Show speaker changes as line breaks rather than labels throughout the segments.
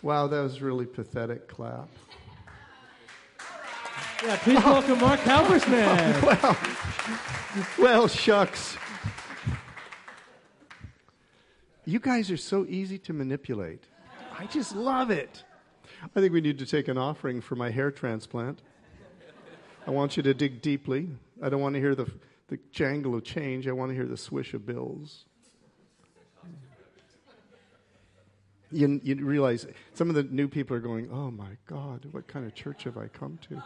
Wow, that was really pathetic clap.
Yeah, please welcome Mark Halbersman.
well, well, shucks. You guys are so easy to manipulate. I just love it. I think we need to take an offering for my hair transplant. I want you to dig deeply. I don't want to hear the, the jangle of change. I want to hear the swish of bills. You, you realize some of the new people are going, oh my God, what kind of church have I come to?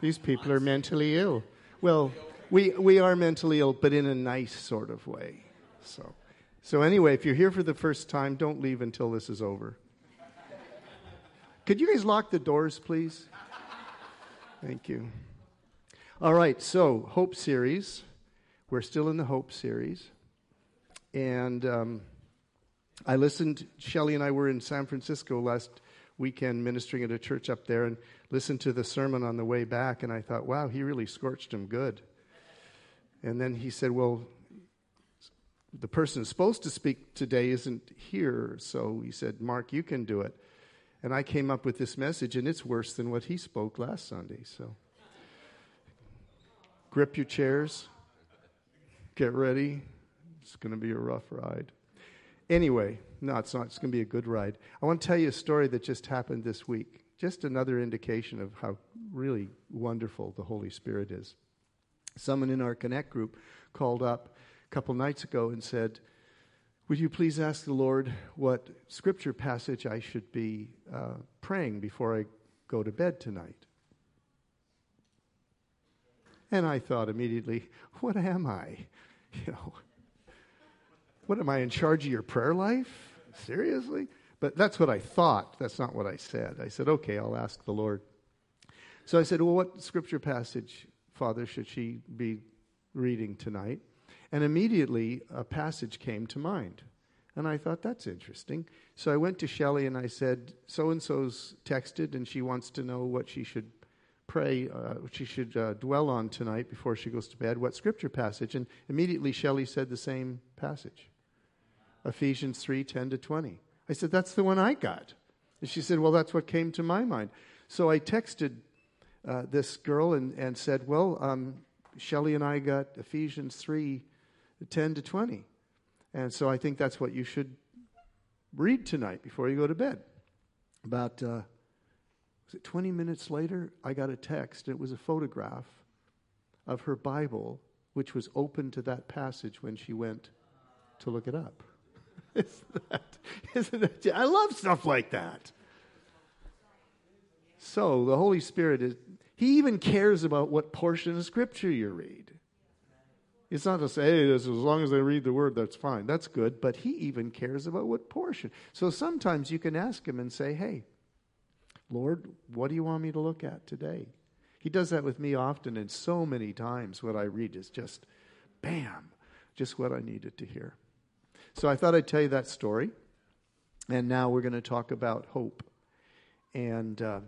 These people are mentally ill. Well, we, we are mentally ill, but in a nice sort of way. So, so, anyway, if you're here for the first time, don't leave until this is over. Could you guys lock the doors, please? Thank you. All right, so Hope series. We're still in the Hope series. And um, I listened, Shelly and I were in San Francisco last weekend ministering at a church up there and listened to the sermon on the way back. And I thought, wow, he really scorched him good. And then he said, well, the person supposed to speak today isn't here. So he said, Mark, you can do it. And I came up with this message, and it's worse than what he spoke last Sunday. So grip your chairs, get ready. It's going to be a rough ride. Anyway, no, it's not. It's going to be a good ride. I want to tell you a story that just happened this week. Just another indication of how really wonderful the Holy Spirit is. Someone in our Connect group called up a couple nights ago and said, Would you please ask the Lord what scripture passage I should be uh, praying before I go to bed tonight? And I thought immediately, What am I? You know, what am I in charge of your prayer life? Seriously? But that's what I thought. That's not what I said. I said, okay, I'll ask the Lord. So I said, well, what scripture passage, Father, should she be reading tonight? And immediately a passage came to mind. And I thought, that's interesting. So I went to Shelley and I said, so and so's texted and she wants to know what she should pray, uh, what she should uh, dwell on tonight before she goes to bed. What scripture passage? And immediately Shelley said the same passage. Ephesians 3 10 to 20. I said, That's the one I got. And she said, Well, that's what came to my mind. So I texted uh, this girl and, and said, Well, um, Shelly and I got Ephesians 3 10 to 20. And so I think that's what you should read tonight before you go to bed. About, uh, was it 20 minutes later? I got a text. It was a photograph of her Bible, which was open to that passage when she went to look it up. isn't that, isn't that, I love stuff like that. So the Holy Spirit is, He even cares about what portion of Scripture you read. It's not to say, hey, as long as I read the word, that's fine. That's good. But he even cares about what portion. So sometimes you can ask him and say, hey, Lord, what do you want me to look at today? He does that with me often, and so many times what I read is just, bam, just what I needed to hear. So I thought I'd tell you that story. And now we're going to talk about hope. And uh,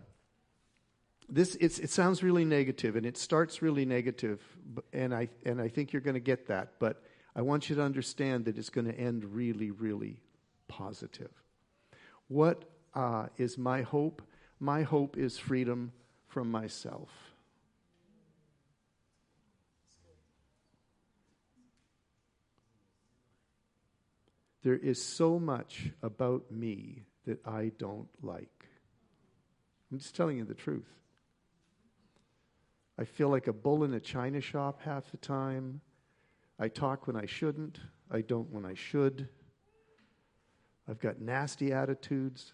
this it sounds really negative, and it starts really negative, and I and I think you're going to get that. But I want you to understand that it's going to end really, really positive. What uh, is my hope? My hope is freedom from myself. There is so much about me that I don't like. I'm just telling you the truth. I feel like a bull in a china shop half the time. I talk when I shouldn't. I don't when I should. I've got nasty attitudes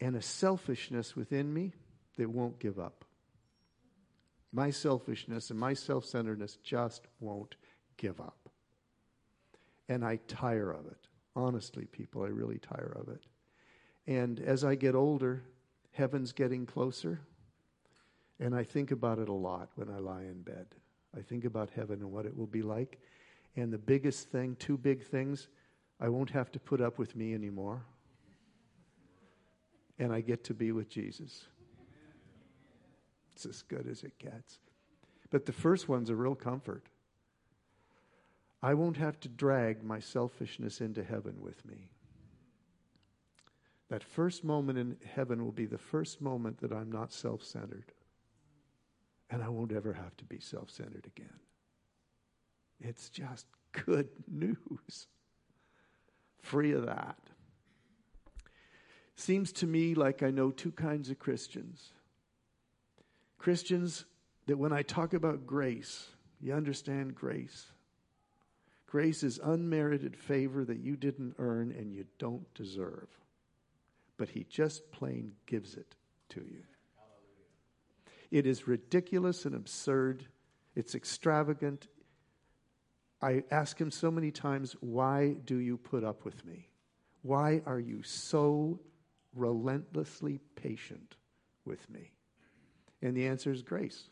and a selfishness within me that won't give up. My selfishness and my self centeredness just won't give up. And I tire of it. Honestly, people, I really tire of it. And as I get older, heaven's getting closer. And I think about it a lot when I lie in bed. I think about heaven and what it will be like. And the biggest thing, two big things, I won't have to put up with me anymore. And I get to be with Jesus. It's as good as it gets. But the first one's a real comfort. I won't have to drag my selfishness into heaven with me. That first moment in heaven will be the first moment that I'm not self centered. And I won't ever have to be self centered again. It's just good news. Free of that. Seems to me like I know two kinds of Christians. Christians that when I talk about grace, you understand grace. Grace is unmerited favor that you didn't earn and you don't deserve. But He just plain gives it to you. Hallelujah. It is ridiculous and absurd. It's extravagant. I ask Him so many times, Why do you put up with me? Why are you so relentlessly patient with me? And the answer is grace.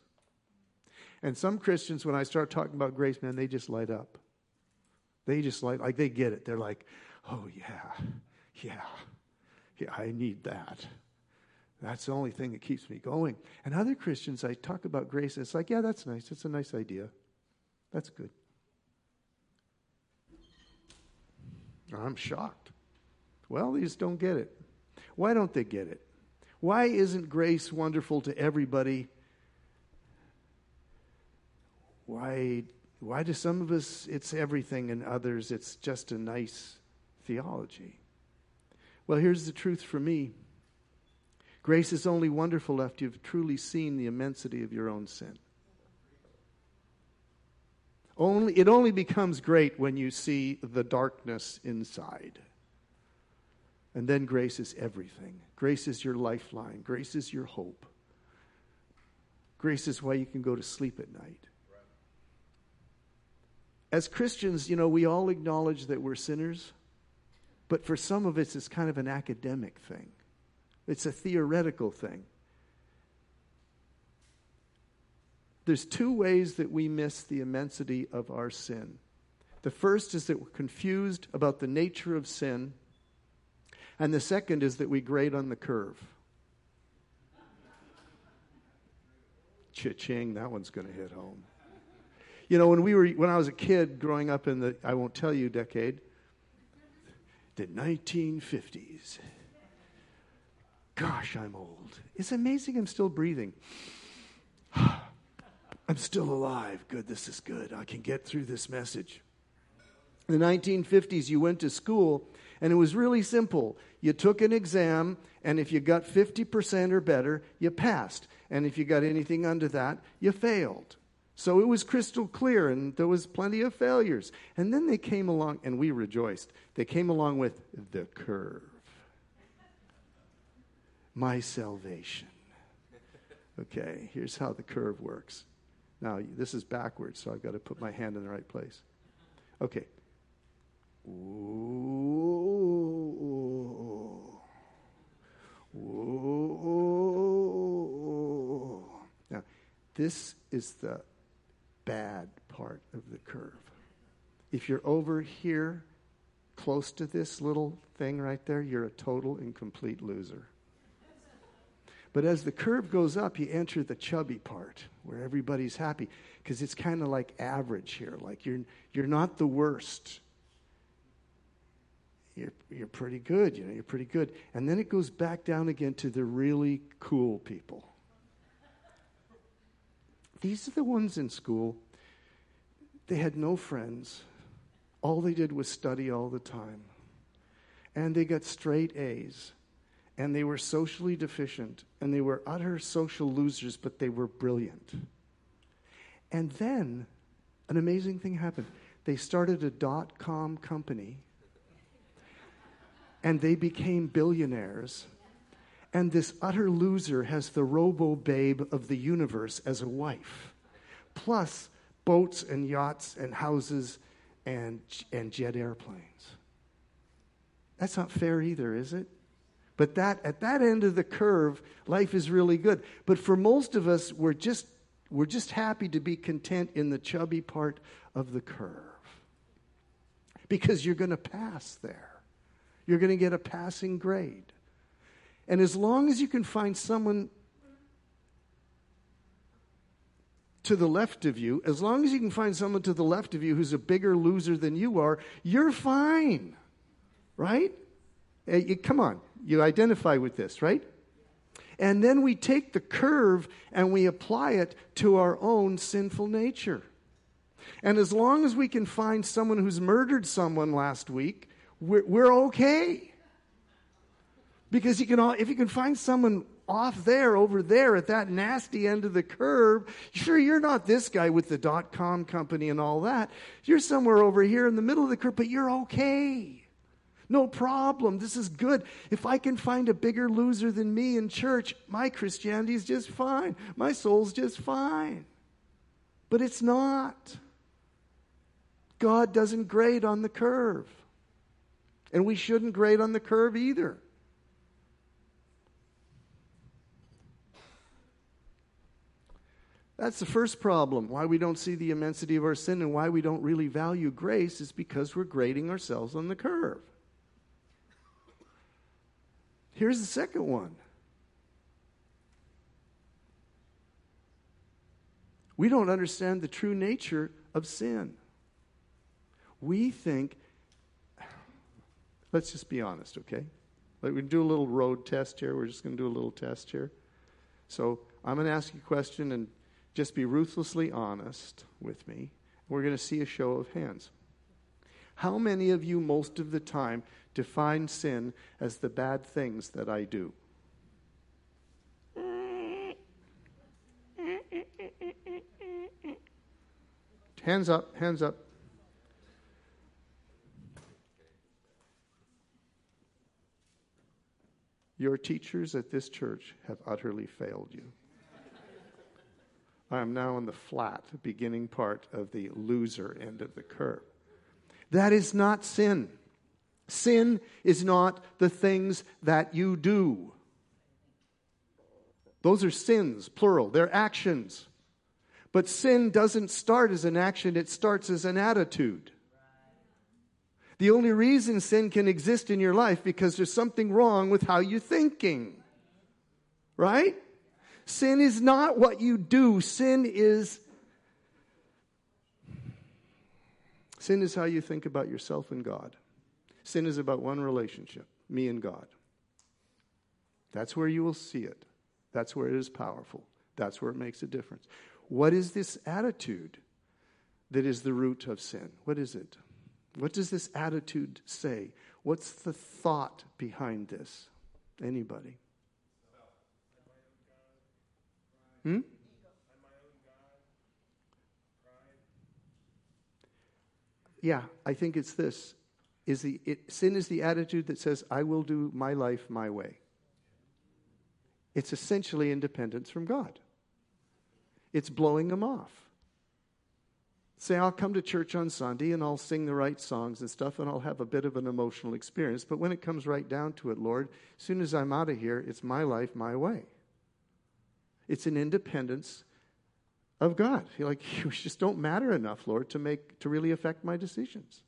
And some Christians, when I start talking about grace, man, they just light up. They just like, like they get it. They're like, oh, yeah, yeah, yeah, I need that. That's the only thing that keeps me going. And other Christians, I talk about grace, and it's like, yeah, that's nice. It's a nice idea. That's good. I'm shocked. Well, they just don't get it. Why don't they get it? Why isn't grace wonderful to everybody? Why why do some of us it's everything and others it's just a nice theology? Well, here's the truth for me. Grace is only wonderful after you've truly seen the immensity of your own sin. Only, it only becomes great when you see the darkness inside. And then grace is everything. Grace is your lifeline. Grace is your hope. Grace is why you can go to sleep at night as Christians, you know, we all acknowledge that we're sinners, but for some of us, it's kind of an academic thing, it's a theoretical thing. There's two ways that we miss the immensity of our sin. The first is that we're confused about the nature of sin, and the second is that we grade on the curve. Cha-ching, that one's going to hit home. You know, when we were when I was a kid growing up in the I won't tell you decade, the 1950s. Gosh, I'm old. It's amazing I'm still breathing. I'm still alive. Good, this is good. I can get through this message. In the 1950s, you went to school, and it was really simple. You took an exam, and if you got 50% or better, you passed. And if you got anything under that, you failed. So it was crystal clear, and there was plenty of failures. And then they came along, and we rejoiced. They came along with the curve. My salvation. Okay, here's how the curve works. Now, this is backwards, so I've got to put my hand in the right place. Okay. Ooh. Ooh. Now, this is the bad part of the curve. If you're over here, close to this little thing right there, you're a total and complete loser. But as the curve goes up, you enter the chubby part where everybody's happy because it's kind of like average here. Like you're, you're not the worst. You're, you're pretty good, you know, you're pretty good. And then it goes back down again to the really cool people. These are the ones in school. They had no friends. All they did was study all the time. And they got straight A's. And they were socially deficient. And they were utter social losers, but they were brilliant. And then an amazing thing happened. They started a dot com company. And they became billionaires. And this utter loser has the robo babe of the universe as a wife. Plus, boats and yachts and houses and, and jet airplanes. That's not fair either, is it? But that at that end of the curve, life is really good. But for most of us, we're just we're just happy to be content in the chubby part of the curve. Because you're going to pass there. You're going to get a passing grade. And as long as you can find someone to the left of you, as long as you can find someone to the left of you who's a bigger loser than you are, you're fine. Right? Eh, you- come on, you identify with this, right? And then we take the curve and we apply it to our own sinful nature. And as long as we can find someone who's murdered someone last week, we're, we're okay. Because you can, all- if you can find someone off there, over there, at that nasty end of the curve, sure, you're not this guy with the dot com company and all that. You're somewhere over here in the middle of the curve, but you're okay. No problem. This is good. If I can find a bigger loser than me in church, my Christianity is just fine. My soul's just fine. But it's not. God doesn't grade on the curve. And we shouldn't grade on the curve either. That's the first problem. Why we don't see the immensity of our sin and why we don't really value grace is because we're grading ourselves on the curve. Here's the second one we don't understand the true nature of sin. We think, let's just be honest, okay? Like we do a little road test here. We're just going to do a little test here. So I'm going to ask you a question and just be ruthlessly honest with me. We're going to see a show of hands. How many of you, most of the time, define sin as the bad things that I do? Hands up, hands up. Your teachers at this church have utterly failed you. I am now in the flat, beginning part of the loser end of the curve. That is not sin. Sin is not the things that you do. Those are sins, plural. They're actions. But sin doesn't start as an action, it starts as an attitude. The only reason sin can exist in your life because there's something wrong with how you're thinking. Right? Sin is not what you do. Sin is Sin is how you think about yourself and God. Sin is about one relationship, me and God. That's where you will see it. That's where it is powerful. That's where it makes a difference. What is this attitude that is the root of sin? What is it? What does this attitude say? What's the thought behind this? Anybody? Hmm? Yeah, I think it's this. Is the it, sin is the attitude that says I will do my life my way. It's essentially independence from God. It's blowing him off. Say, I'll come to church on Sunday and I'll sing the right songs and stuff and I'll have a bit of an emotional experience. But when it comes right down to it, Lord, as soon as I'm out of here, it's my life, my way. It's an independence of God. You're like, you just don't matter enough, Lord, to make to really affect my decisions.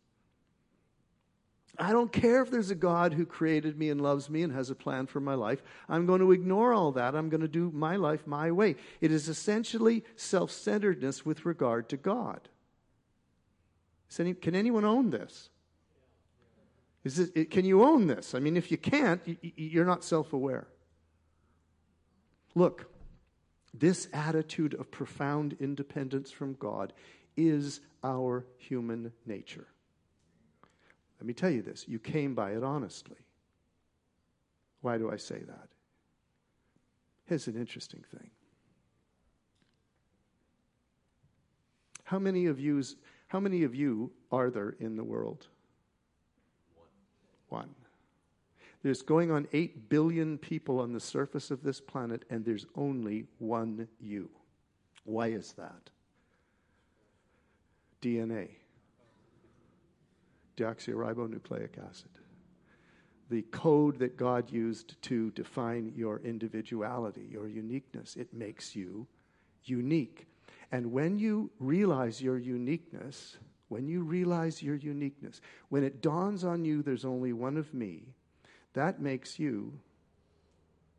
I don't care if there's a God who created me and loves me and has a plan for my life. I'm going to ignore all that. I'm going to do my life my way. It is essentially self centeredness with regard to God. Any, can anyone own this? Is this, can you own this? I mean, if you can't, you're not self aware. Look, this attitude of profound independence from God is our human nature. Let me tell you this you came by it honestly. Why do I say that? Here's an interesting thing. How many of you, how many of you are there in the world? One. One. There's going on 8 billion people on the surface of this planet, and there's only one you. Why is that? DNA deoxyribonucleic acid. The code that God used to define your individuality, your uniqueness, it makes you unique. And when you realize your uniqueness, when you realize your uniqueness, when it dawns on you there's only one of me, that makes you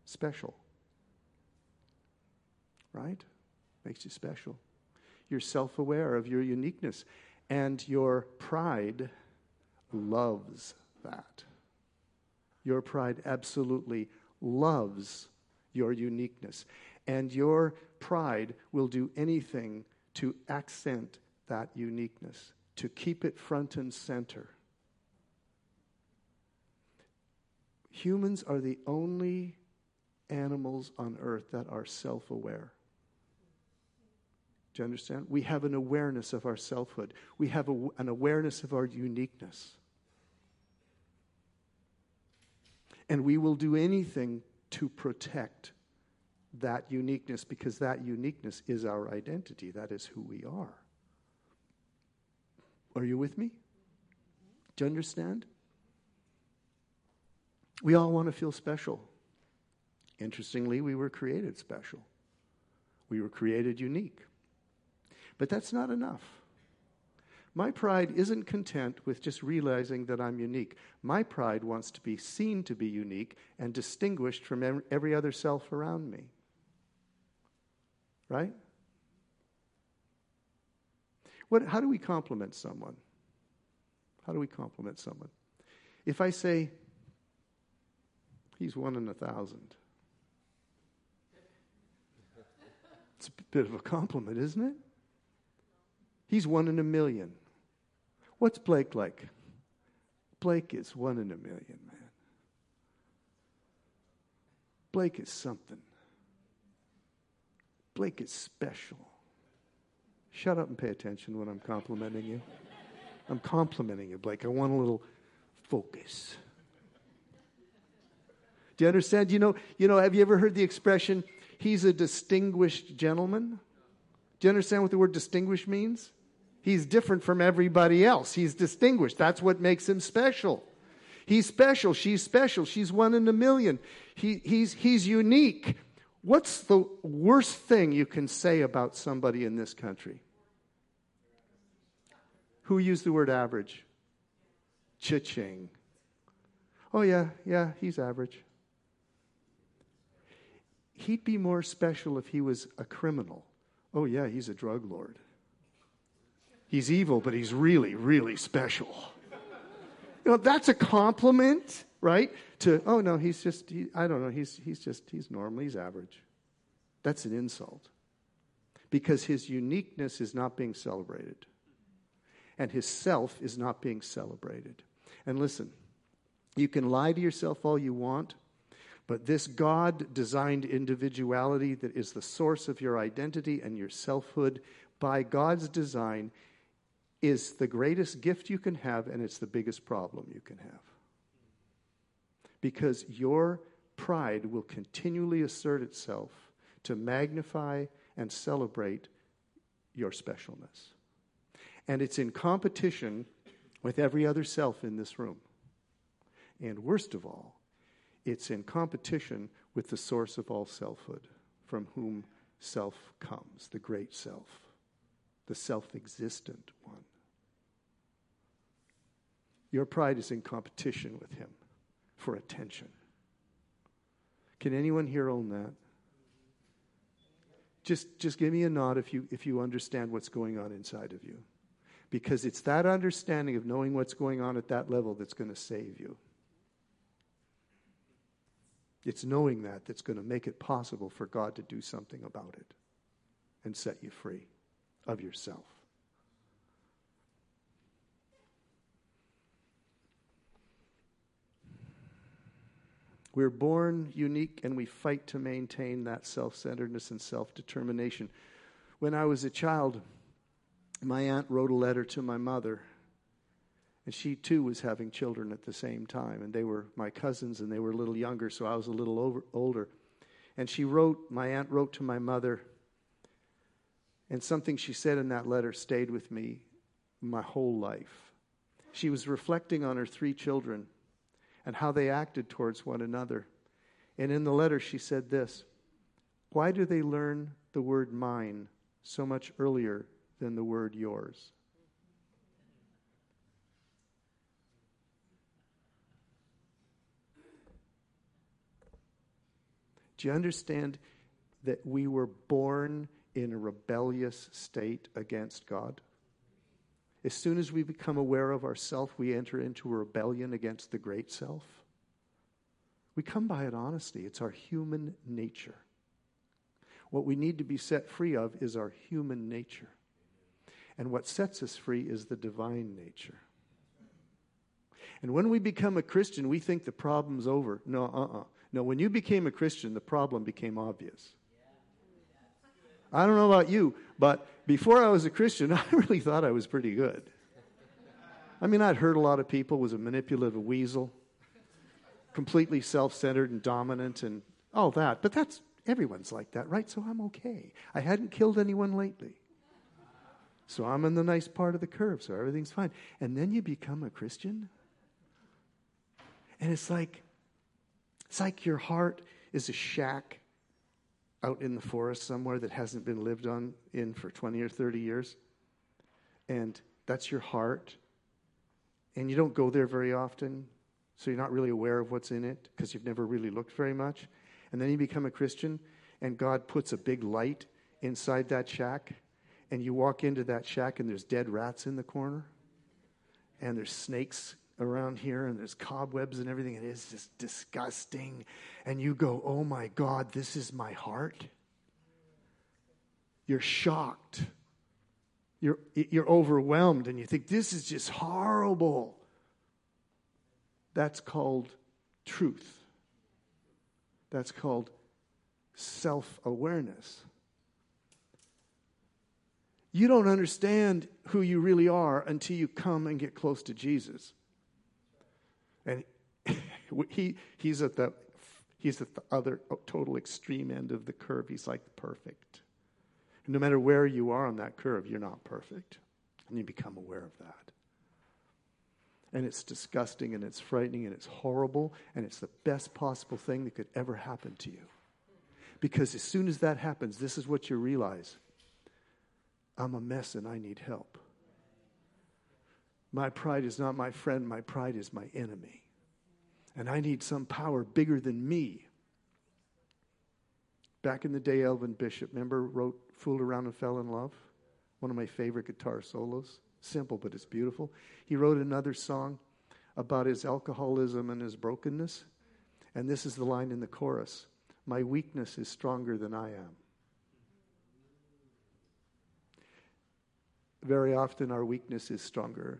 special. Right? Makes you special. You're self aware of your uniqueness, and your pride loves that. Your pride absolutely loves your uniqueness. And your pride will do anything to accent that uniqueness, to keep it front and center. Humans are the only animals on earth that are self aware. Do you understand? We have an awareness of our selfhood, we have a, an awareness of our uniqueness. And we will do anything to protect that uniqueness because that uniqueness is our identity. That is who we are. Are you with me? Do you understand? We all want to feel special. Interestingly, we were created special. We were created unique. But that's not enough. My pride isn't content with just realizing that I'm unique. My pride wants to be seen to be unique and distinguished from every other self around me. Right? What, how do we compliment someone? How do we compliment someone? If I say, he's one in a thousand, it's a bit of a compliment, isn't it? He's one in a million. What's Blake like? Blake is one in a million, man. Blake is something. Blake is special. Shut up and pay attention when I'm complimenting you. I'm complimenting you, Blake. I want a little focus. Do you understand? You know, you know, have you ever heard the expression, he's a distinguished gentleman? Do you understand what the word distinguished means? He's different from everybody else. He's distinguished. That's what makes him special. He's special. She's special. She's one in a million. He, he's, he's unique. What's the worst thing you can say about somebody in this country? Who used the word average? Cha-ching. Oh, yeah, yeah, he's average. He'd be more special if he was a criminal. Oh, yeah, he's a drug lord. He's evil, but he's really, really special. You know, that's a compliment, right? To, oh, no, he's just, he, I don't know, he's, he's just, he's normal, he's average. That's an insult. Because his uniqueness is not being celebrated, and his self is not being celebrated. And listen, you can lie to yourself all you want, but this God designed individuality that is the source of your identity and your selfhood, by God's design, is the greatest gift you can have, and it's the biggest problem you can have. Because your pride will continually assert itself to magnify and celebrate your specialness. And it's in competition with every other self in this room. And worst of all, it's in competition with the source of all selfhood, from whom self comes, the great self, the self existent one. Your pride is in competition with him for attention. Can anyone here own that? Just, just give me a nod if you, if you understand what's going on inside of you. Because it's that understanding of knowing what's going on at that level that's going to save you. It's knowing that that's going to make it possible for God to do something about it and set you free of yourself. We're born unique and we fight to maintain that self centeredness and self determination. When I was a child, my aunt wrote a letter to my mother, and she too was having children at the same time. And they were my cousins and they were a little younger, so I was a little over, older. And she wrote, my aunt wrote to my mother, and something she said in that letter stayed with me my whole life. She was reflecting on her three children and how they acted towards one another. And in the letter, she said this Why do they learn the word mine so much earlier than the word yours? Do you understand that we were born in a rebellious state against God? As soon as we become aware of ourself, we enter into a rebellion against the great self. We come by it honestly. It's our human nature. What we need to be set free of is our human nature. And what sets us free is the divine nature. And when we become a Christian, we think the problem's over. No, uh uh-uh. uh No, when you became a Christian, the problem became obvious. I don't know about you, but before I was a Christian, I really thought I was pretty good. I mean, I'd hurt a lot of people, was a manipulative weasel, completely self centered and dominant, and all that. But that's everyone's like that, right? So I'm okay. I hadn't killed anyone lately. So I'm in the nice part of the curve, so everything's fine. And then you become a Christian. And it's like it's like your heart is a shack out in the forest somewhere that hasn't been lived on in for 20 or 30 years. And that's your heart and you don't go there very often, so you're not really aware of what's in it because you've never really looked very much. And then you become a Christian, and God puts a big light inside that shack, and you walk into that shack, and there's dead rats in the corner, and there's snakes around here, and there's cobwebs and everything. It is just disgusting. And you go, Oh my God, this is my heart. You're shocked you're, you're overwhelmed and you think, this is just horrible. That's called truth. That's called self awareness. You don't understand who you really are until you come and get close to Jesus. And he, he's, at the, he's at the other oh, total extreme end of the curve. He's like perfect. And no matter where you are on that curve, you're not perfect. And you become aware of that. And it's disgusting and it's frightening and it's horrible and it's the best possible thing that could ever happen to you. Because as soon as that happens, this is what you realize I'm a mess and I need help. My pride is not my friend, my pride is my enemy. And I need some power bigger than me. Back in the day, Elvin Bishop, remember, wrote Fooled Around and Fell in Love, one of my favorite guitar solos. Simple, but it's beautiful. He wrote another song about his alcoholism and his brokenness. And this is the line in the chorus My weakness is stronger than I am. Very often, our weakness is stronger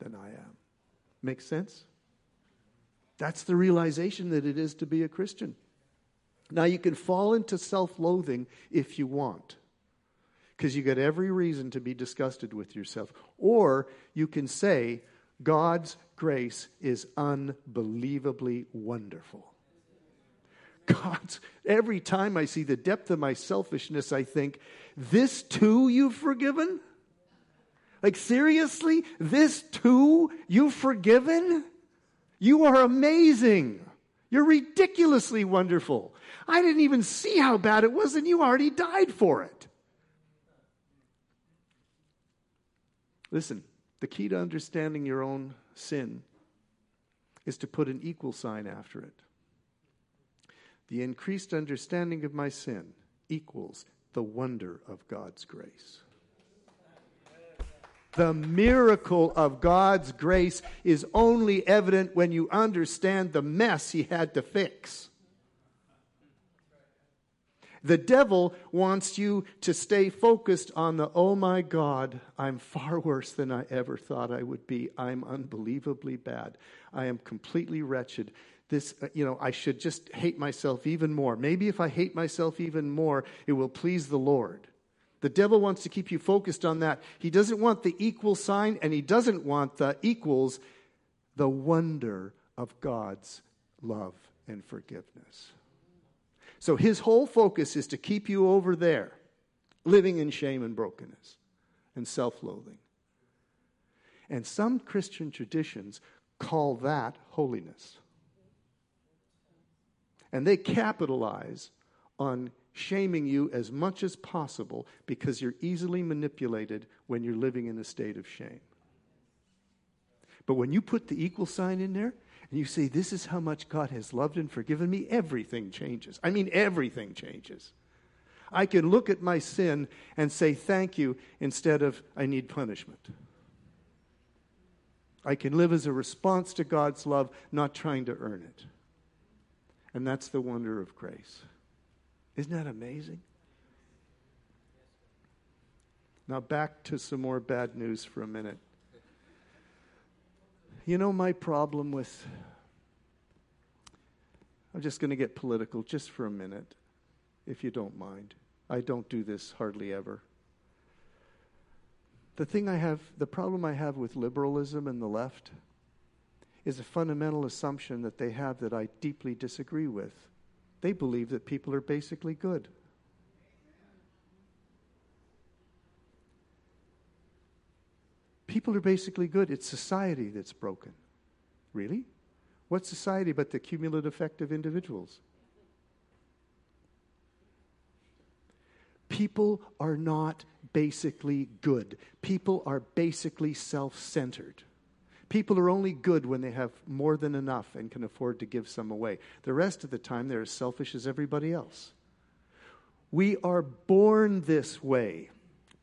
than I am. Makes sense? That's the realization that it is to be a Christian. Now, you can fall into self loathing if you want because you got every reason to be disgusted with yourself. Or you can say, God's grace is unbelievably wonderful. God's, every time I see the depth of my selfishness, I think, this too you've forgiven? Like, seriously? This too you've forgiven? You are amazing. You're ridiculously wonderful. I didn't even see how bad it was, and you already died for it. Listen, the key to understanding your own sin is to put an equal sign after it. The increased understanding of my sin equals the wonder of God's grace. The miracle of God's grace is only evident when you understand the mess He had to fix. The devil wants you to stay focused on the, oh my God, I'm far worse than I ever thought I would be. I'm unbelievably bad. I am completely wretched. This, uh, you know, I should just hate myself even more. Maybe if I hate myself even more, it will please the Lord. The devil wants to keep you focused on that. He doesn't want the equal sign, and he doesn't want the equals, the wonder of God's love and forgiveness. So his whole focus is to keep you over there, living in shame and brokenness and self loathing. And some Christian traditions call that holiness. And they capitalize on shaming you as much as possible because you're easily manipulated when you're living in a state of shame. But when you put the equal sign in there, and you say, This is how much God has loved and forgiven me, everything changes. I mean, everything changes. I can look at my sin and say thank you instead of I need punishment. I can live as a response to God's love, not trying to earn it. And that's the wonder of grace. Isn't that amazing? Now, back to some more bad news for a minute. You know, my problem with. I'm just going to get political just for a minute, if you don't mind. I don't do this hardly ever. The thing I have, the problem I have with liberalism and the left is a fundamental assumption that they have that I deeply disagree with. They believe that people are basically good. People are basically good. It's society that's broken. Really? What society but the cumulative effect of individuals? People are not basically good. People are basically self centered. People are only good when they have more than enough and can afford to give some away. The rest of the time, they're as selfish as everybody else. We are born this way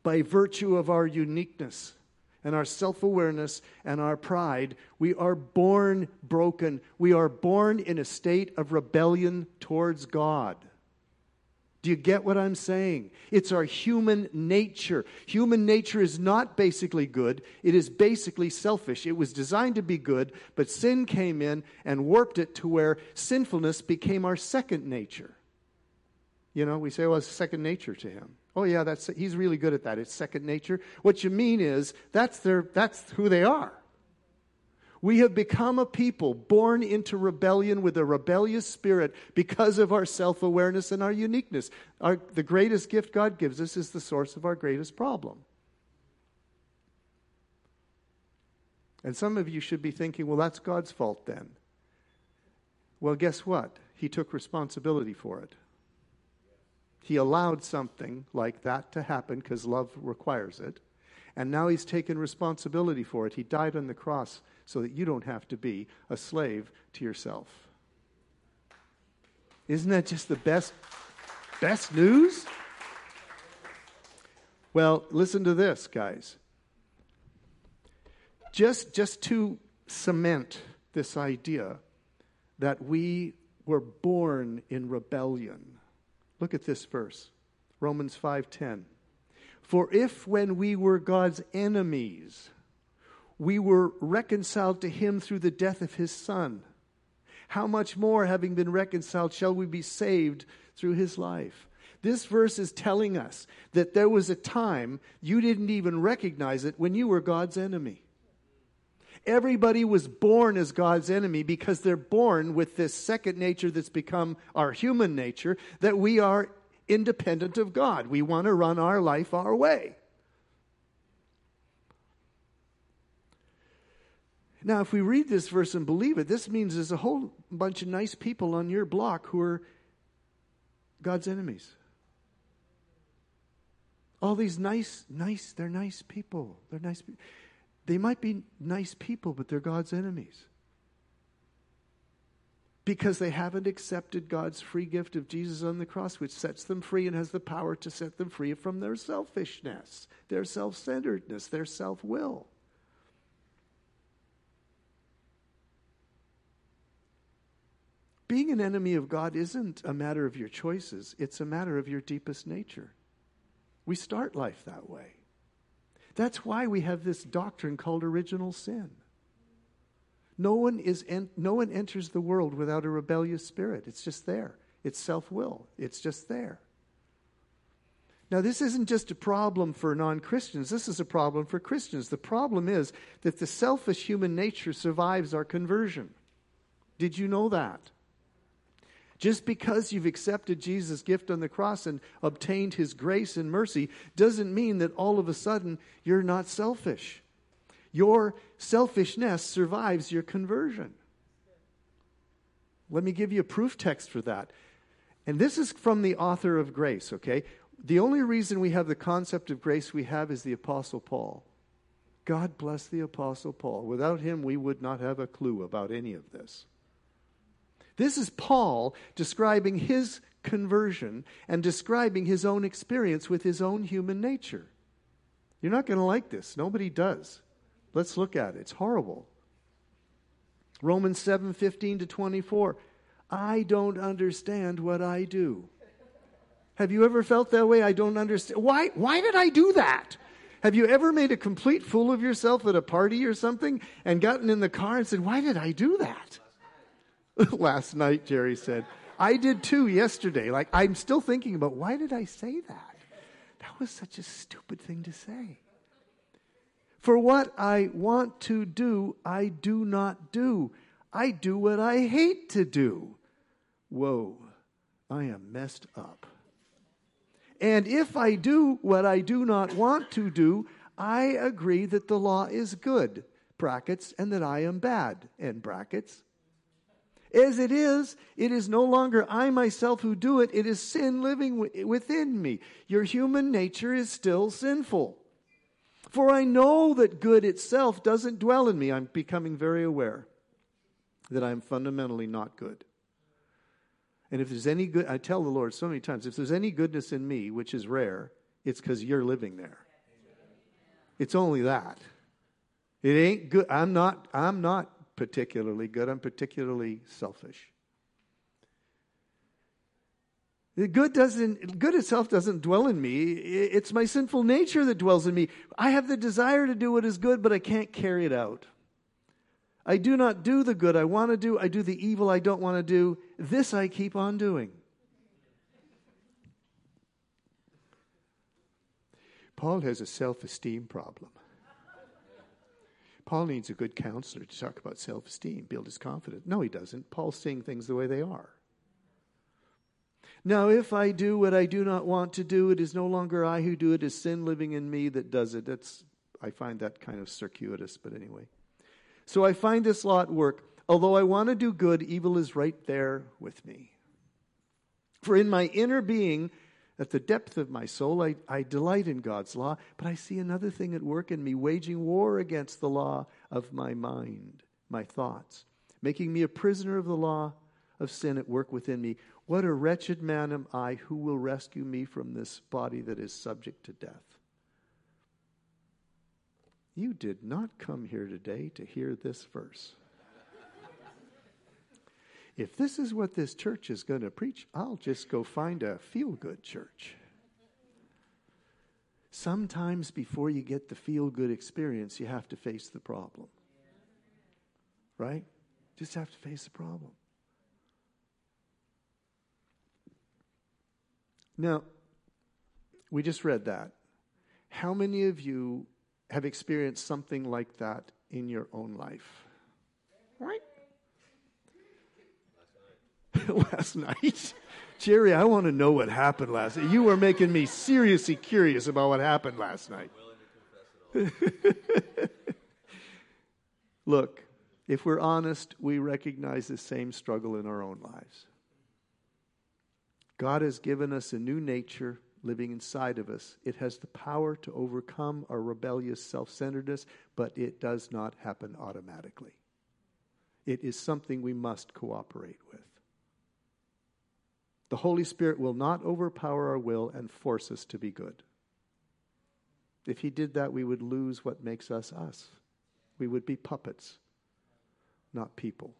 by virtue of our uniqueness and our self awareness and our pride. We are born broken. We are born in a state of rebellion towards God. Do you get what I'm saying? It's our human nature. Human nature is not basically good, it is basically selfish. It was designed to be good, but sin came in and warped it to where sinfulness became our second nature. You know, we say, well, it's second nature to him. Oh, yeah, that's, he's really good at that. It's second nature. What you mean is that's, their, that's who they are. We have become a people born into rebellion with a rebellious spirit because of our self awareness and our uniqueness. Our, the greatest gift God gives us is the source of our greatest problem. And some of you should be thinking, well, that's God's fault then. Well, guess what? He took responsibility for it. He allowed something like that to happen because love requires it. And now he's taken responsibility for it. He died on the cross so that you don't have to be a slave to yourself. Isn't that just the best best news? Well, listen to this, guys. Just just to cement this idea that we were born in rebellion. Look at this verse. Romans 5:10. For if when we were God's enemies, we were reconciled to him through the death of his son. How much more, having been reconciled, shall we be saved through his life? This verse is telling us that there was a time you didn't even recognize it when you were God's enemy. Everybody was born as God's enemy because they're born with this second nature that's become our human nature, that we are independent of God. We want to run our life our way. Now, if we read this verse and believe it, this means there's a whole bunch of nice people on your block who are God's enemies. All these nice, nice, they're nice people. They're nice. They might be nice people, but they're God's enemies. Because they haven't accepted God's free gift of Jesus on the cross, which sets them free and has the power to set them free from their selfishness, their self centeredness, their self will. Being an enemy of God isn't a matter of your choices, it's a matter of your deepest nature. We start life that way. That's why we have this doctrine called original sin. No one, is en- no one enters the world without a rebellious spirit. It's just there. It's self will. It's just there. Now, this isn't just a problem for non Christians, this is a problem for Christians. The problem is that the selfish human nature survives our conversion. Did you know that? Just because you've accepted Jesus' gift on the cross and obtained his grace and mercy doesn't mean that all of a sudden you're not selfish. Your selfishness survives your conversion. Let me give you a proof text for that. And this is from the author of grace, okay? The only reason we have the concept of grace we have is the Apostle Paul. God bless the Apostle Paul. Without him, we would not have a clue about any of this. This is Paul describing his conversion and describing his own experience with his own human nature. You're not going to like this. Nobody does. Let's look at it. It's horrible. Romans 7 15 to 24. I don't understand what I do. Have you ever felt that way? I don't understand. Why, why did I do that? Have you ever made a complete fool of yourself at a party or something and gotten in the car and said, Why did I do that? Last night, Jerry said, I did too yesterday. Like, I'm still thinking about why did I say that? That was such a stupid thing to say. For what I want to do, I do not do. I do what I hate to do. Whoa, I am messed up. And if I do what I do not want to do, I agree that the law is good, brackets, and that I am bad, end brackets. As it is, it is no longer I myself who do it, it is sin living within me. Your human nature is still sinful. For I know that good itself doesn't dwell in me. I'm becoming very aware that I'm fundamentally not good. And if there's any good, I tell the Lord so many times, if there's any goodness in me, which is rare, it's because you're living there. It's only that. It ain't good. I'm not, I'm not particularly good. I'm particularly selfish. The good doesn't good itself doesn't dwell in me. It's my sinful nature that dwells in me. I have the desire to do what is good, but I can't carry it out. I do not do the good I want to do. I do the evil I don't want to do. This I keep on doing. Paul has a self esteem problem. Paul needs a good counselor to talk about self esteem, build his confidence. No, he doesn't. Paul's seeing things the way they are. Now, if I do what I do not want to do, it is no longer I who do it, it is sin living in me that does it. That's, I find that kind of circuitous, but anyway. So I find this law at work. Although I want to do good, evil is right there with me. For in my inner being, at the depth of my soul, I, I delight in God's law, but I see another thing at work in me, waging war against the law of my mind, my thoughts, making me a prisoner of the law of sin at work within me. What a wretched man am I! Who will rescue me from this body that is subject to death? You did not come here today to hear this verse. If this is what this church is going to preach, I'll just go find a feel good church. Sometimes before you get the feel good experience, you have to face the problem. Right? Just have to face the problem. Now, we just read that. How many of you have experienced something like that in your own life? Right? last night. Jerry, I want to know what happened last night. You were making me seriously curious about what happened last night. Look, if we're honest, we recognize the same struggle in our own lives. God has given us a new nature living inside of us. It has the power to overcome our rebellious self centeredness, but it does not happen automatically. It is something we must cooperate with. The Holy Spirit will not overpower our will and force us to be good. If He did that, we would lose what makes us us. We would be puppets, not people.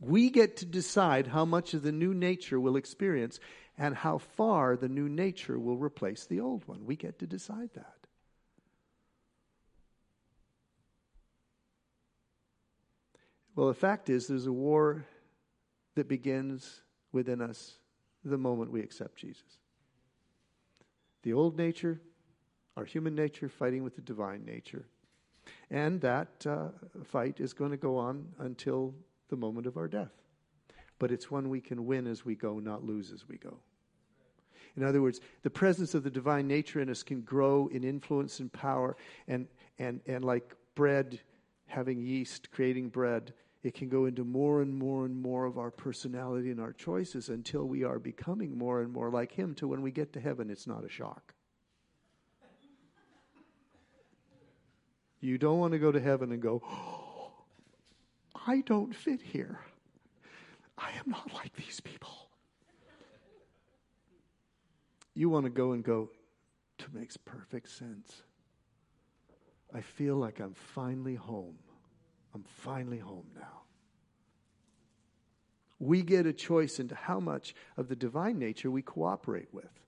We get to decide how much of the new nature we'll experience and how far the new nature will replace the old one. We get to decide that. Well, the fact is, there's a war that begins within us the moment we accept Jesus. The old nature, our human nature, fighting with the divine nature. And that uh, fight is going to go on until the moment of our death. But it's one we can win as we go, not lose as we go. In other words, the presence of the divine nature in us can grow in influence and power, and, and, and like bread having yeast, creating bread, it can go into more and more and more of our personality and our choices until we are becoming more and more like Him, to when we get to heaven, it's not a shock. You don't want to go to heaven and go, oh, I don't fit here. I am not like these people. You want to go and go, it makes perfect sense. I feel like I'm finally home. I'm finally home now. we get a choice into how much of the divine nature we cooperate with.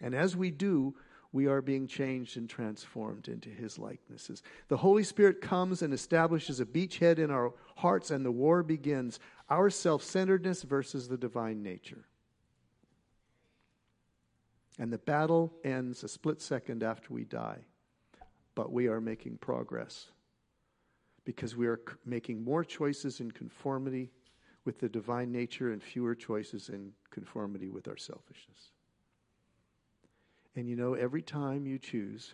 And as we do, we are being changed and transformed into his likenesses. The Holy Spirit comes and establishes a beachhead in our hearts, and the war begins our self centeredness versus the divine nature. And the battle ends a split second after we die. But we are making progress because we are making more choices in conformity with the divine nature and fewer choices in conformity with our selfishness. And you know, every time you choose,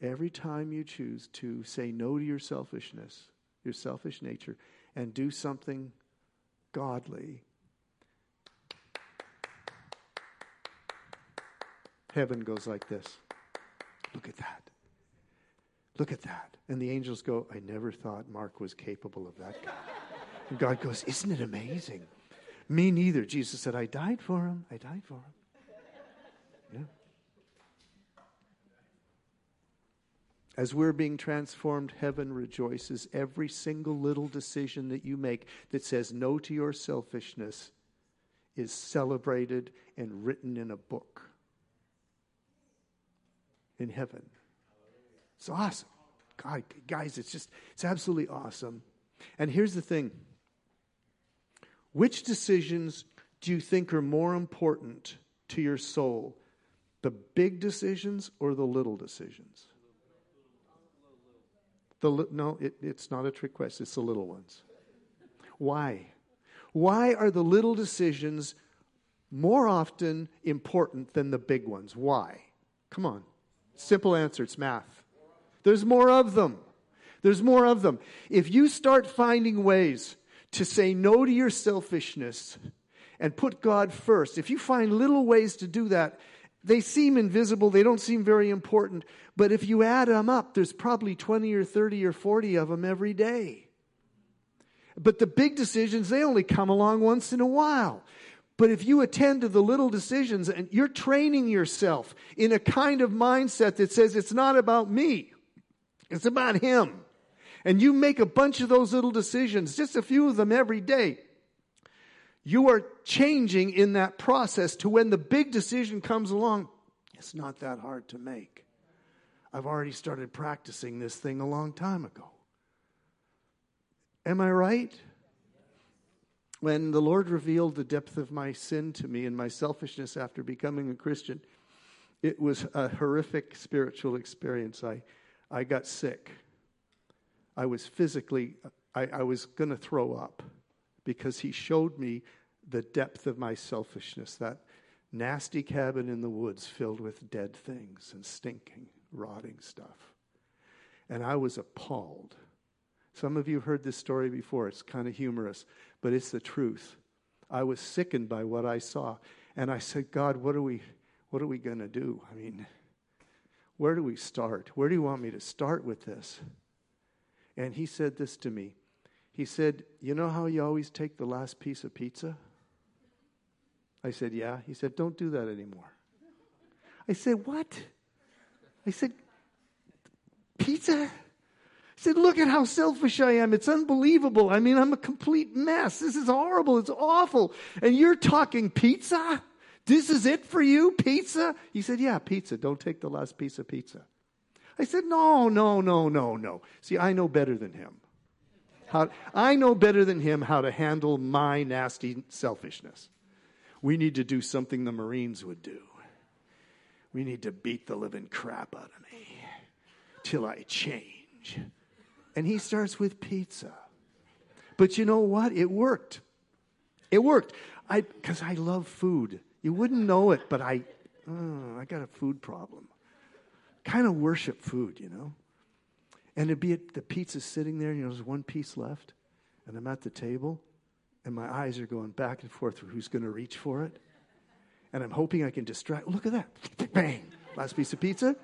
every time you choose to say no to your selfishness, your selfish nature, and do something godly, heaven goes like this Look at that. Look at that. And the angels go, I never thought Mark was capable of that. and God goes, Isn't it amazing? Me neither. Jesus said, I died for him. I died for him. Yeah. As we're being transformed, heaven rejoices. Every single little decision that you make that says no to your selfishness is celebrated and written in a book in heaven. It's awesome. God, guys, it's just, it's absolutely awesome. And here's the thing which decisions do you think are more important to your soul? The big decisions or the little decisions? The, no, it, it's not a trick question, it's the little ones. Why? Why are the little decisions more often important than the big ones? Why? Come on. Simple answer it's math. There's more of them. There's more of them. If you start finding ways to say no to your selfishness and put God first, if you find little ways to do that, they seem invisible, they don't seem very important, but if you add them up, there's probably 20 or 30 or 40 of them every day. But the big decisions, they only come along once in a while. But if you attend to the little decisions and you're training yourself in a kind of mindset that says it's not about me, it's about Him. And you make a bunch of those little decisions, just a few of them every day. You are changing in that process to when the big decision comes along, it's not that hard to make. I've already started practicing this thing a long time ago. Am I right? when the Lord revealed the depth of my sin to me and my selfishness after becoming a Christian, it was a horrific spiritual experience. I, I got sick. I was physically, I, I was going to throw up because He showed me the depth of my selfishness, that nasty cabin in the woods filled with dead things and stinking, rotting stuff. And I was appalled. Some of you have heard this story before. It's kind of humorous but it's the truth. I was sickened by what I saw. And I said, God, what are we, what are we going to do? I mean, where do we start? Where do you want me to start with this? And he said this to me. He said, You know how you always take the last piece of pizza? I said, Yeah. He said, Don't do that anymore. I said, What? I said, Pizza? I said, Look at how selfish I am. It's unbelievable. I mean, I'm a complete mess. This is horrible. It's awful. And you're talking pizza? This is it for you? Pizza? He said, Yeah, pizza. Don't take the last piece of pizza. I said, No, no, no, no, no. See, I know better than him. How, I know better than him how to handle my nasty selfishness. We need to do something the Marines would do. We need to beat the living crap out of me till I change. And he starts with pizza. But you know what? It worked. It worked. I because I love food. You wouldn't know it, but I oh, I got a food problem. Kind of worship food, you know. And it'd be the pizza sitting there, you know, there's one piece left, and I'm at the table, and my eyes are going back and forth for who's going to reach for it. And I'm hoping I can distract. Look at that. Bang. Last piece of pizza.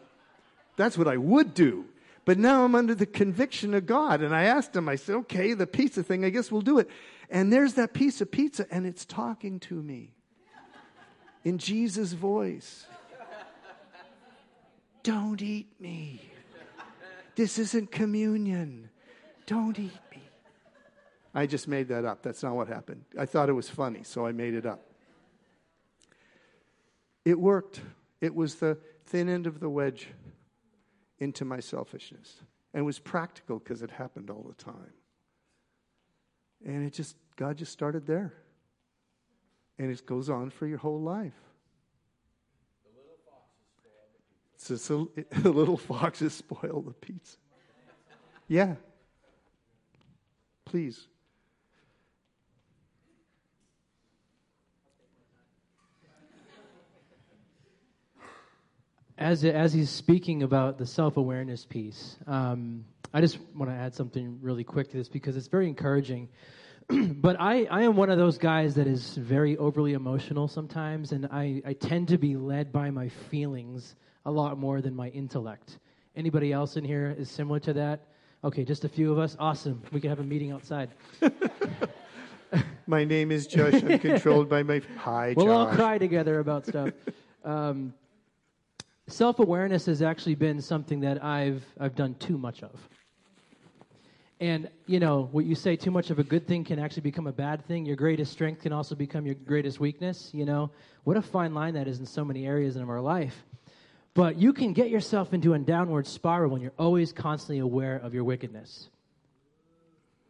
That's what I would do. But now I'm under the conviction of God. And I asked him, I said, okay, the pizza thing, I guess we'll do it. And there's that piece of pizza, and it's talking to me in Jesus' voice. Don't eat me. This isn't communion. Don't eat me. I just made that up. That's not what happened. I thought it was funny, so I made it up. It worked. It was the thin end of the wedge into my selfishness. And it was practical because it happened all the time. And it just, God just started there. And it goes on for your whole life. The little foxes spoil the pizza. Yeah. Please.
As, as he's speaking about the self awareness piece, um, I just want to add something really quick to this because it's very encouraging. but I, I am one of those guys that is very overly emotional sometimes, and I, I tend to be led by my feelings a lot more than my intellect. Anybody else in here is similar to that? Okay, just a few of us. Awesome. We can have a meeting outside.
my name is Josh. I'm controlled by my hi. Josh.
We'll all cry together about stuff. Um, Self awareness has actually been something that I've I've done too much of. And you know what you say, too much of a good thing can actually become a bad thing. Your greatest strength can also become your greatest weakness. You know what a fine line that is in so many areas of our life. But you can get yourself into a downward spiral when you're always constantly aware of your wickedness.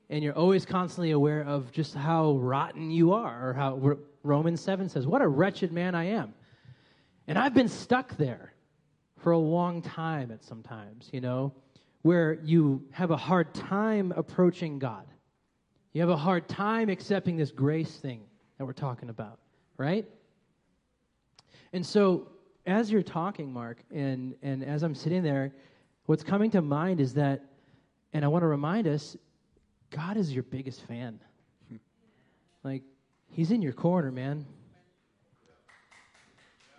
And you're always constantly aware of just how rotten you are, or how Romans 7 says, What a wretched man I am. And I've been stuck there for a long time at sometimes, you know, where you have a hard time approaching God. You have a hard time accepting this grace thing that we're talking about, right? And so as you're talking, Mark, and, and as I'm sitting there, what's coming to mind is that, and I want to remind us, God is your biggest fan. like, He's in your corner, man.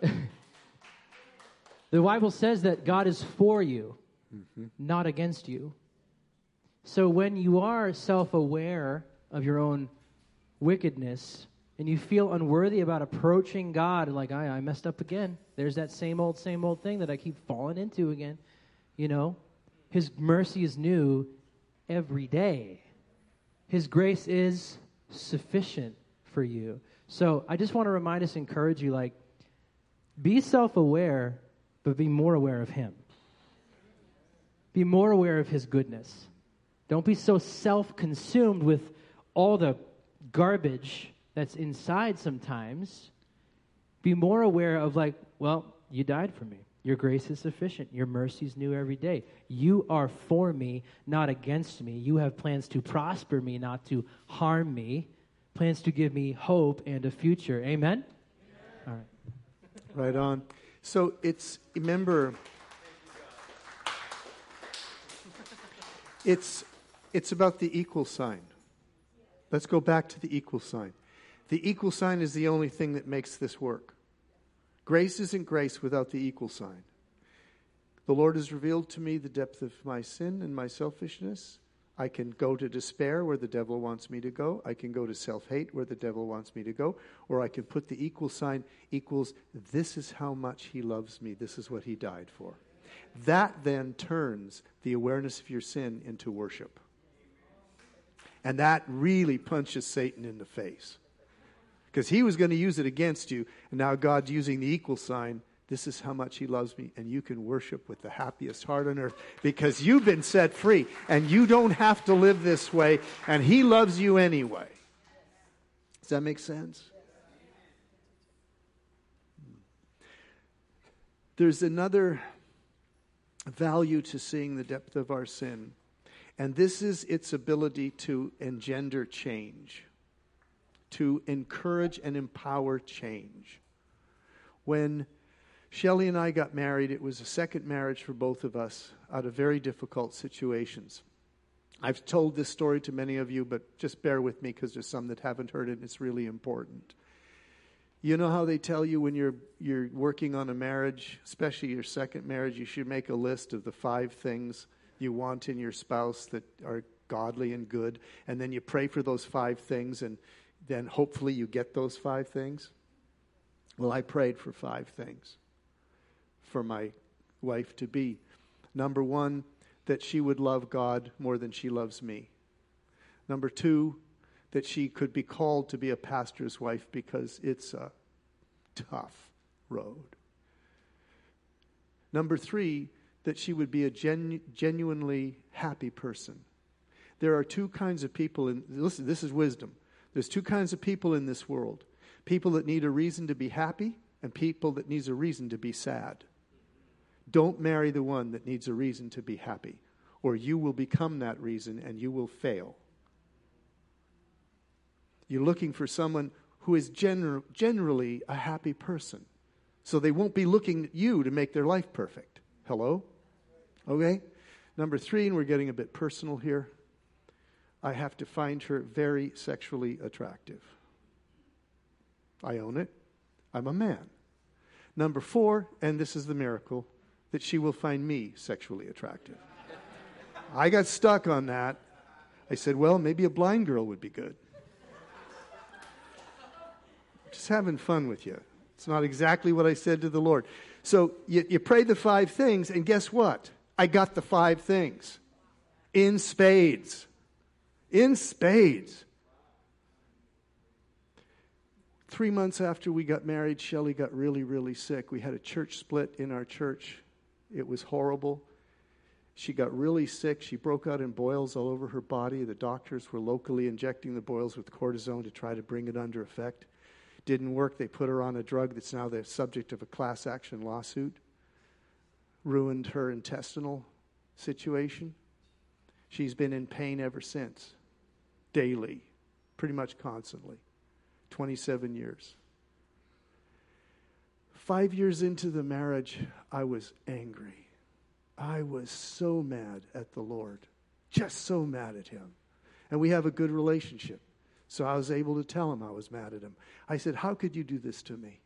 the Bible says that God is for you, mm-hmm. not against you. So when you are self aware of your own wickedness, and you feel unworthy about approaching God, like, I, I messed up again. There's that same old, same old thing that I keep falling into again. You know, His mercy is new every day, His grace is sufficient for you. So I just want to remind us, encourage you, like, be self aware, but be more aware of Him. Be more aware of His goodness. Don't be so self consumed with all the garbage that's inside sometimes, be more aware of, like, well, you died for me. Your grace is sufficient. Your mercy is new every day. You are for me, not against me. You have plans to prosper me, not to harm me. Plans to give me hope and a future. Amen? Amen. All right.
Right on. So it's, remember, it's, it's about the equal sign. Let's go back to the equal sign. The equal sign is the only thing that makes this work. Grace isn't grace without the equal sign. The Lord has revealed to me the depth of my sin and my selfishness. I can go to despair where the devil wants me to go. I can go to self hate where the devil wants me to go. Or I can put the equal sign equals this is how much he loves me. This is what he died for. That then turns the awareness of your sin into worship. And that really punches Satan in the face because he was going to use it against you. And now God's using the equal sign. This is how much he loves me. And you can worship with the happiest heart on earth because you've been set free and you don't have to live this way. And he loves you anyway. Does that make sense? Hmm. There's another value to seeing the depth of our sin, and this is its ability to engender change to encourage and empower change. When Shelley and I got married, it was a second marriage for both of us out of very difficult situations. I've told this story to many of you, but just bear with me because there's some that haven't heard it and it's really important. You know how they tell you when you're, you're working on a marriage, especially your second marriage, you should make a list of the five things you want in your spouse that are godly and good, and then you pray for those five things, and then hopefully you get those five things. Well, I prayed for five things for my wife to be. Number one, that she would love God more than she loves me. Number two, that she could be called to be a pastor's wife because it's a tough road. Number three, that she would be a genu- genuinely happy person. There are two kinds of people in listen, this is wisdom. There's two kinds of people in this world. People that need a reason to be happy and people that needs a reason to be sad. Don't marry the one that needs a reason to be happy or you will become that reason and you will fail. You're looking for someone who is gener- generally a happy person. So they won't be looking at you to make their life perfect. Hello? Okay? Number three, and we're getting a bit personal here. I have to find her very sexually attractive. I own it. I'm a man. Number four, and this is the miracle, that she will find me sexually attractive. I got stuck on that. I said, well, maybe a blind girl would be good. Just having fun with you. It's not exactly what I said to the Lord. So you, you pray the five things, and guess what? I got the five things in spades. In spades. Three months after we got married, Shelly got really, really sick. We had a church split in our church. It was horrible. She got really sick. She broke out in boils all over her body. The doctors were locally injecting the boils with cortisone to try to bring it under effect. Didn't work. They put her on a drug that's now the subject of a class action lawsuit. Ruined her intestinal situation. She's been in pain ever since, daily, pretty much constantly. 27 years. Five years into the marriage, I was angry. I was so mad at the Lord, just so mad at him. And we have a good relationship. So I was able to tell him I was mad at him. I said, How could you do this to me?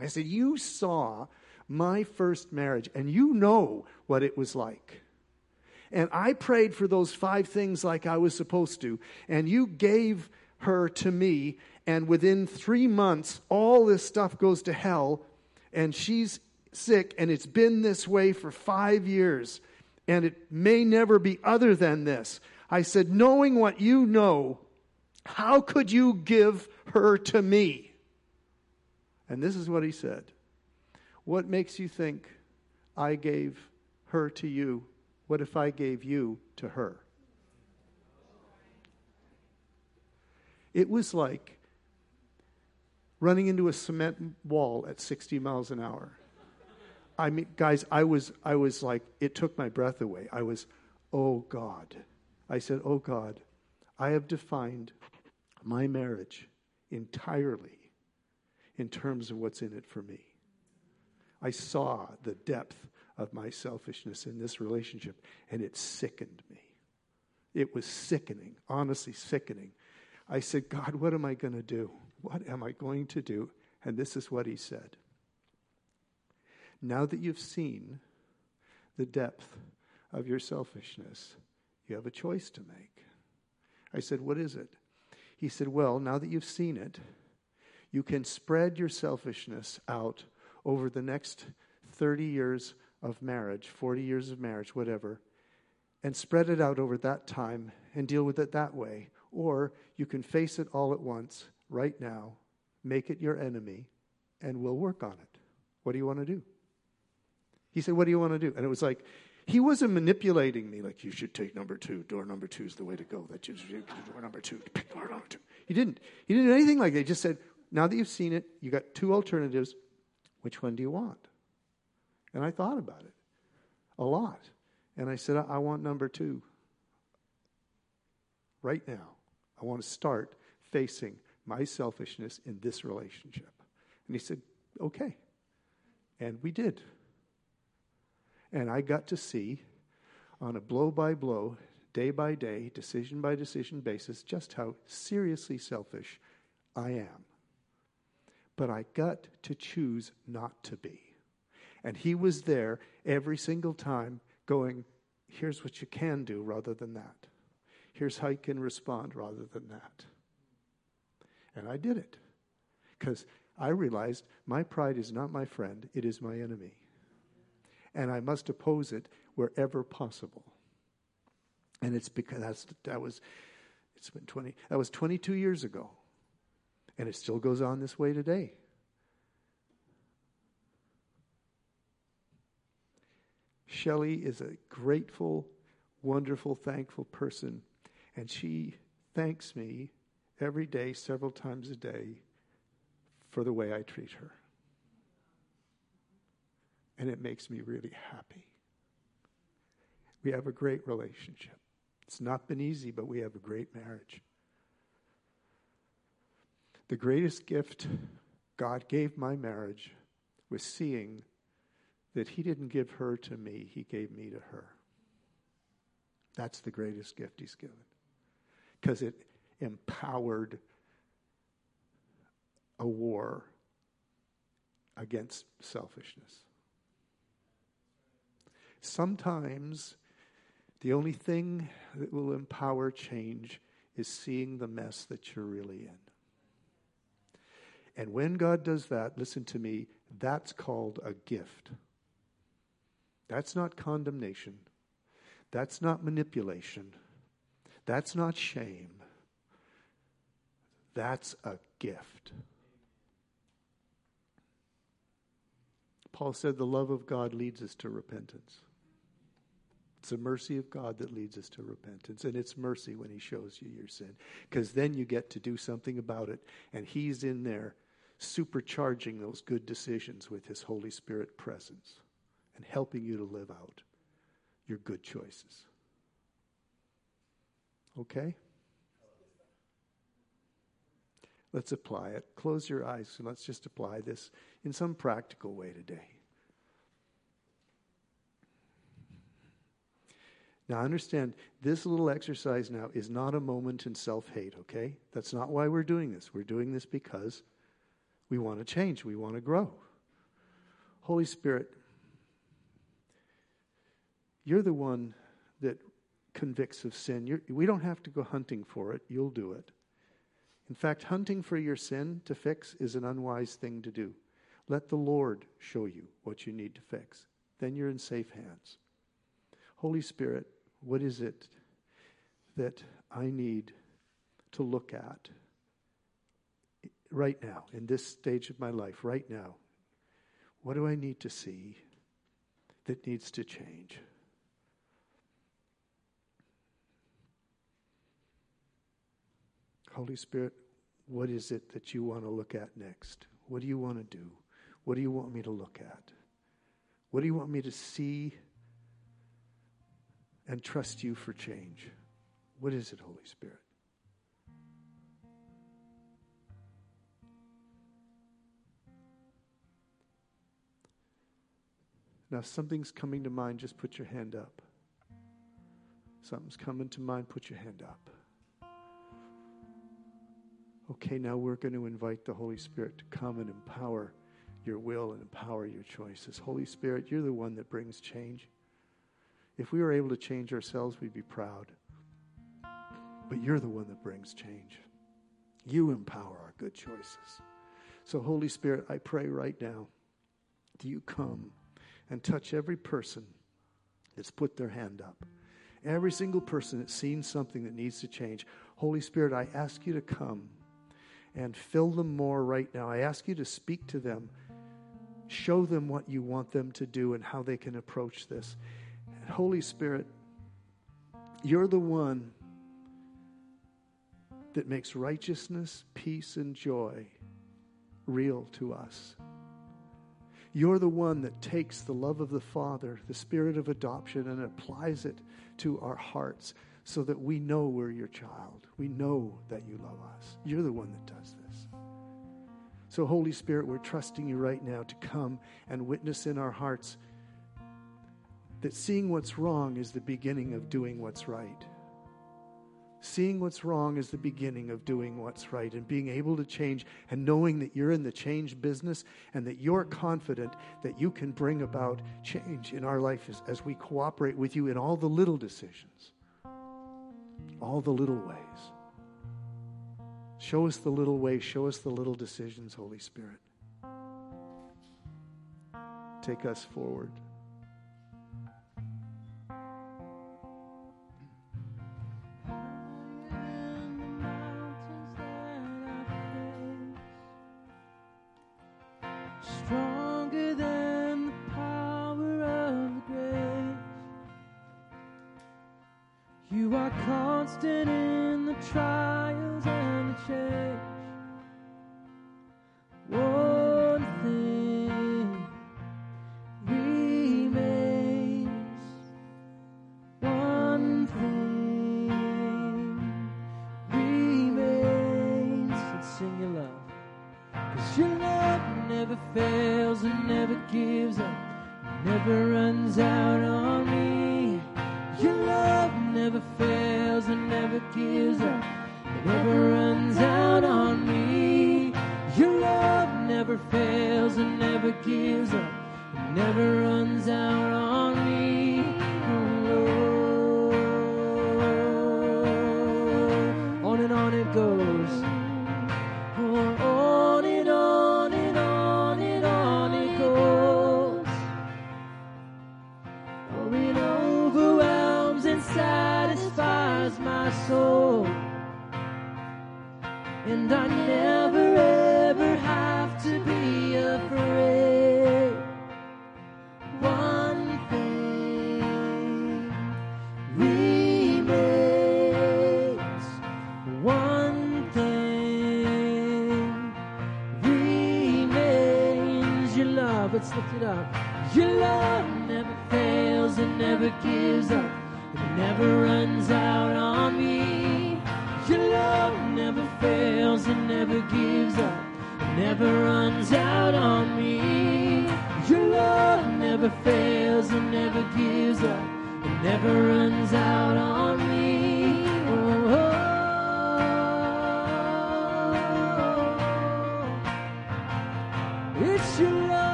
I said, You saw my first marriage, and you know what it was like. And I prayed for those five things like I was supposed to, and you gave her to me, and within three months, all this stuff goes to hell, and she's sick, and it's been this way for five years, and it may never be other than this. I said, Knowing what you know, how could you give her to me? And this is what he said What makes you think I gave her to you? What if I gave you to her? It was like running into a cement wall at 60 miles an hour. I mean, guys, I was, I was like, it took my breath away. I was, oh God. I said, oh God, I have defined my marriage entirely in terms of what's in it for me. I saw the depth of my selfishness in this relationship, and it sickened me. It was sickening, honestly sickening. I said, God, what am I going to do? What am I going to do? And this is what he said. Now that you've seen the depth of your selfishness, you have a choice to make. I said, What is it? He said, Well, now that you've seen it, you can spread your selfishness out over the next 30 years of marriage, 40 years of marriage, whatever, and spread it out over that time and deal with it that way. Or you can face it all at once, right now, make it your enemy, and we'll work on it. What do you want to do? He said, What do you want to do? And it was like, he wasn't manipulating me like you should take number two. Door number two is the way to go. That you door number two. Pick door number two. He didn't. He didn't do anything like that. He just said, "Now that you've seen it, you got two alternatives. Which one do you want?" And I thought about it a lot, and I said, "I want number two. Right now, I want to start facing my selfishness in this relationship." And he said, "Okay," and we did. And I got to see on a blow by blow, day by day, decision by decision basis just how seriously selfish I am. But I got to choose not to be. And he was there every single time going, here's what you can do rather than that. Here's how you can respond rather than that. And I did it because I realized my pride is not my friend, it is my enemy and I must oppose it wherever possible. And it's because that's, that was It's been 20, that was 22 years ago. And it still goes on this way today. Shelley is a grateful, wonderful, thankful person. And she thanks me every day, several times a day, for the way I treat her. And it makes me really happy. We have a great relationship. It's not been easy, but we have a great marriage. The greatest gift God gave my marriage was seeing that He didn't give her to me, He gave me to her. That's the greatest gift He's given. Because it empowered a war against selfishness. Sometimes the only thing that will empower change is seeing the mess that you're really in. And when God does that, listen to me, that's called a gift. That's not condemnation. That's not manipulation. That's not shame. That's a gift. Paul said the love of God leads us to repentance. It's the mercy of God that leads us to repentance. And it's mercy when He shows you your sin. Because then you get to do something about it. And He's in there supercharging those good decisions with His Holy Spirit presence and helping you to live out your good choices. Okay? Let's apply it. Close your eyes and let's just apply this in some practical way today. Now, understand, this little exercise now is not a moment in self hate, okay? That's not why we're doing this. We're doing this because we want to change, we want to grow. Holy Spirit, you're the one that convicts of sin. You're, we don't have to go hunting for it, you'll do it. In fact, hunting for your sin to fix is an unwise thing to do. Let the Lord show you what you need to fix. Then you're in safe hands. Holy Spirit, what is it that I need to look at right now, in this stage of my life, right now? What do I need to see that needs to change? Holy Spirit, what is it that you want to look at next? What do you want to do? What do you want me to look at? What do you want me to see and trust you for change. What is it, Holy Spirit? Now, if something's coming to mind, just put your hand up. Something's coming to mind, put your hand up. Okay, now we're going to invite the Holy Spirit to come and empower your will and empower your choices. Holy Spirit, you're the one that brings change. If we were able to change ourselves, we'd be proud. But you're the one that brings change. You empower our good choices. So, Holy Spirit, I pray right now do you come and touch every person that's put their hand up. Every single person that's seen something that needs to change. Holy Spirit, I ask you to come and fill them more right now. I ask you to speak to them, show them what you want them to do and how they can approach this. Holy Spirit, you're the one that makes righteousness, peace, and joy real to us. You're the one that takes the love of the Father, the spirit of adoption, and applies it to our hearts so that we know we're your child. We know that you love us. You're the one that does this. So, Holy Spirit, we're trusting you right now to come and witness in our hearts that seeing what's wrong is the beginning of doing what's right. Seeing what's wrong is the beginning of doing what's right and being able to change and knowing that you're in the change business and that you're confident that you can bring about change in our life as, as we cooperate with you in all the little decisions, all the little ways. Show us the little ways, show us the little decisions, Holy Spirit. Take us forward.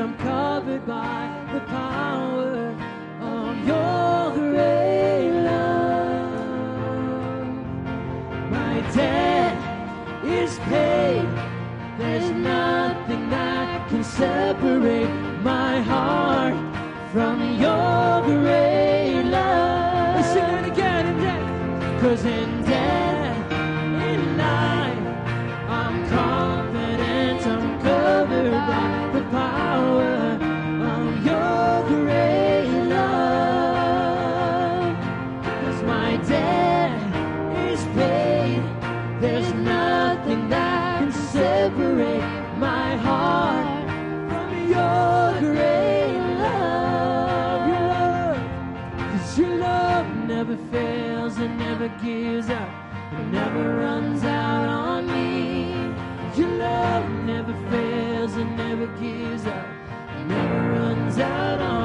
I'm covered by the power of your great love. My debt is paid. There's nothing that can separate down on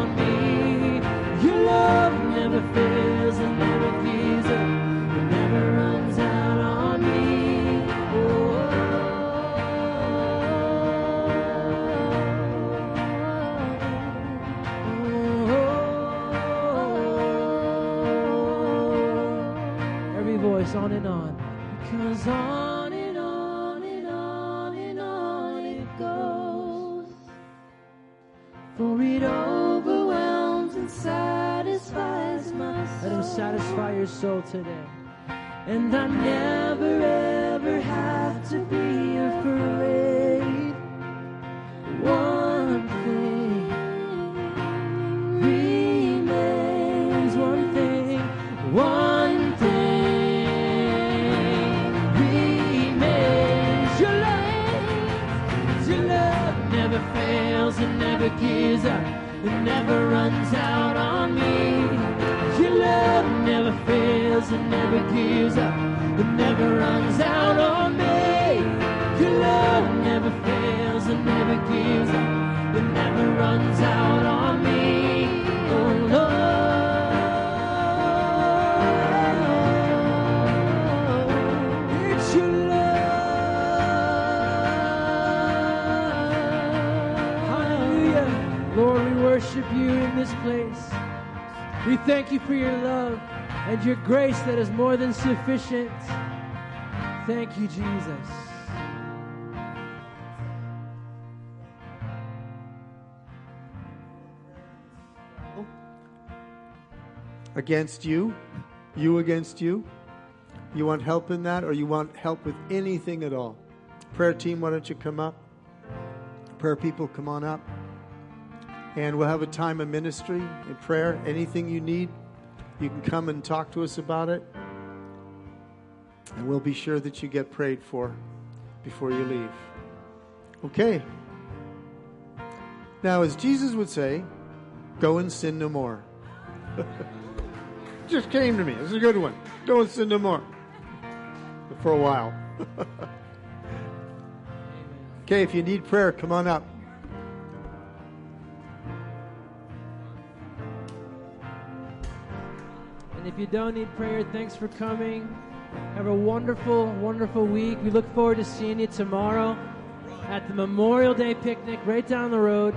your soul today. And I never ever have to be afraid. One thing remains, one thing, one thing remains. Your love, your love never fails and never gives up and never runs. and never gives up, it never runs out on me. Your love never fails, it never gives up, it never runs out on me. Oh Lord, it's your love. Hallelujah. Lord, we worship you in this place. We thank you for your love and your grace that is more than sufficient. Thank you, Jesus.
Against you, you against you. You want help in that, or you want help with anything at all? Prayer team, why don't you come up? Prayer people, come on up. And we'll have a time of ministry and prayer. Anything you need, you can come and talk to us about it. And we'll be sure that you get prayed for before you leave. Okay. Now, as Jesus would say, go and sin no more. Just came to me. This is a good one. Go and sin no more. For a while. okay, if you need prayer, come on up.
And if you don't need prayer, thanks for coming. Have a wonderful, wonderful week. We look forward to seeing you tomorrow at the Memorial Day picnic right down the road.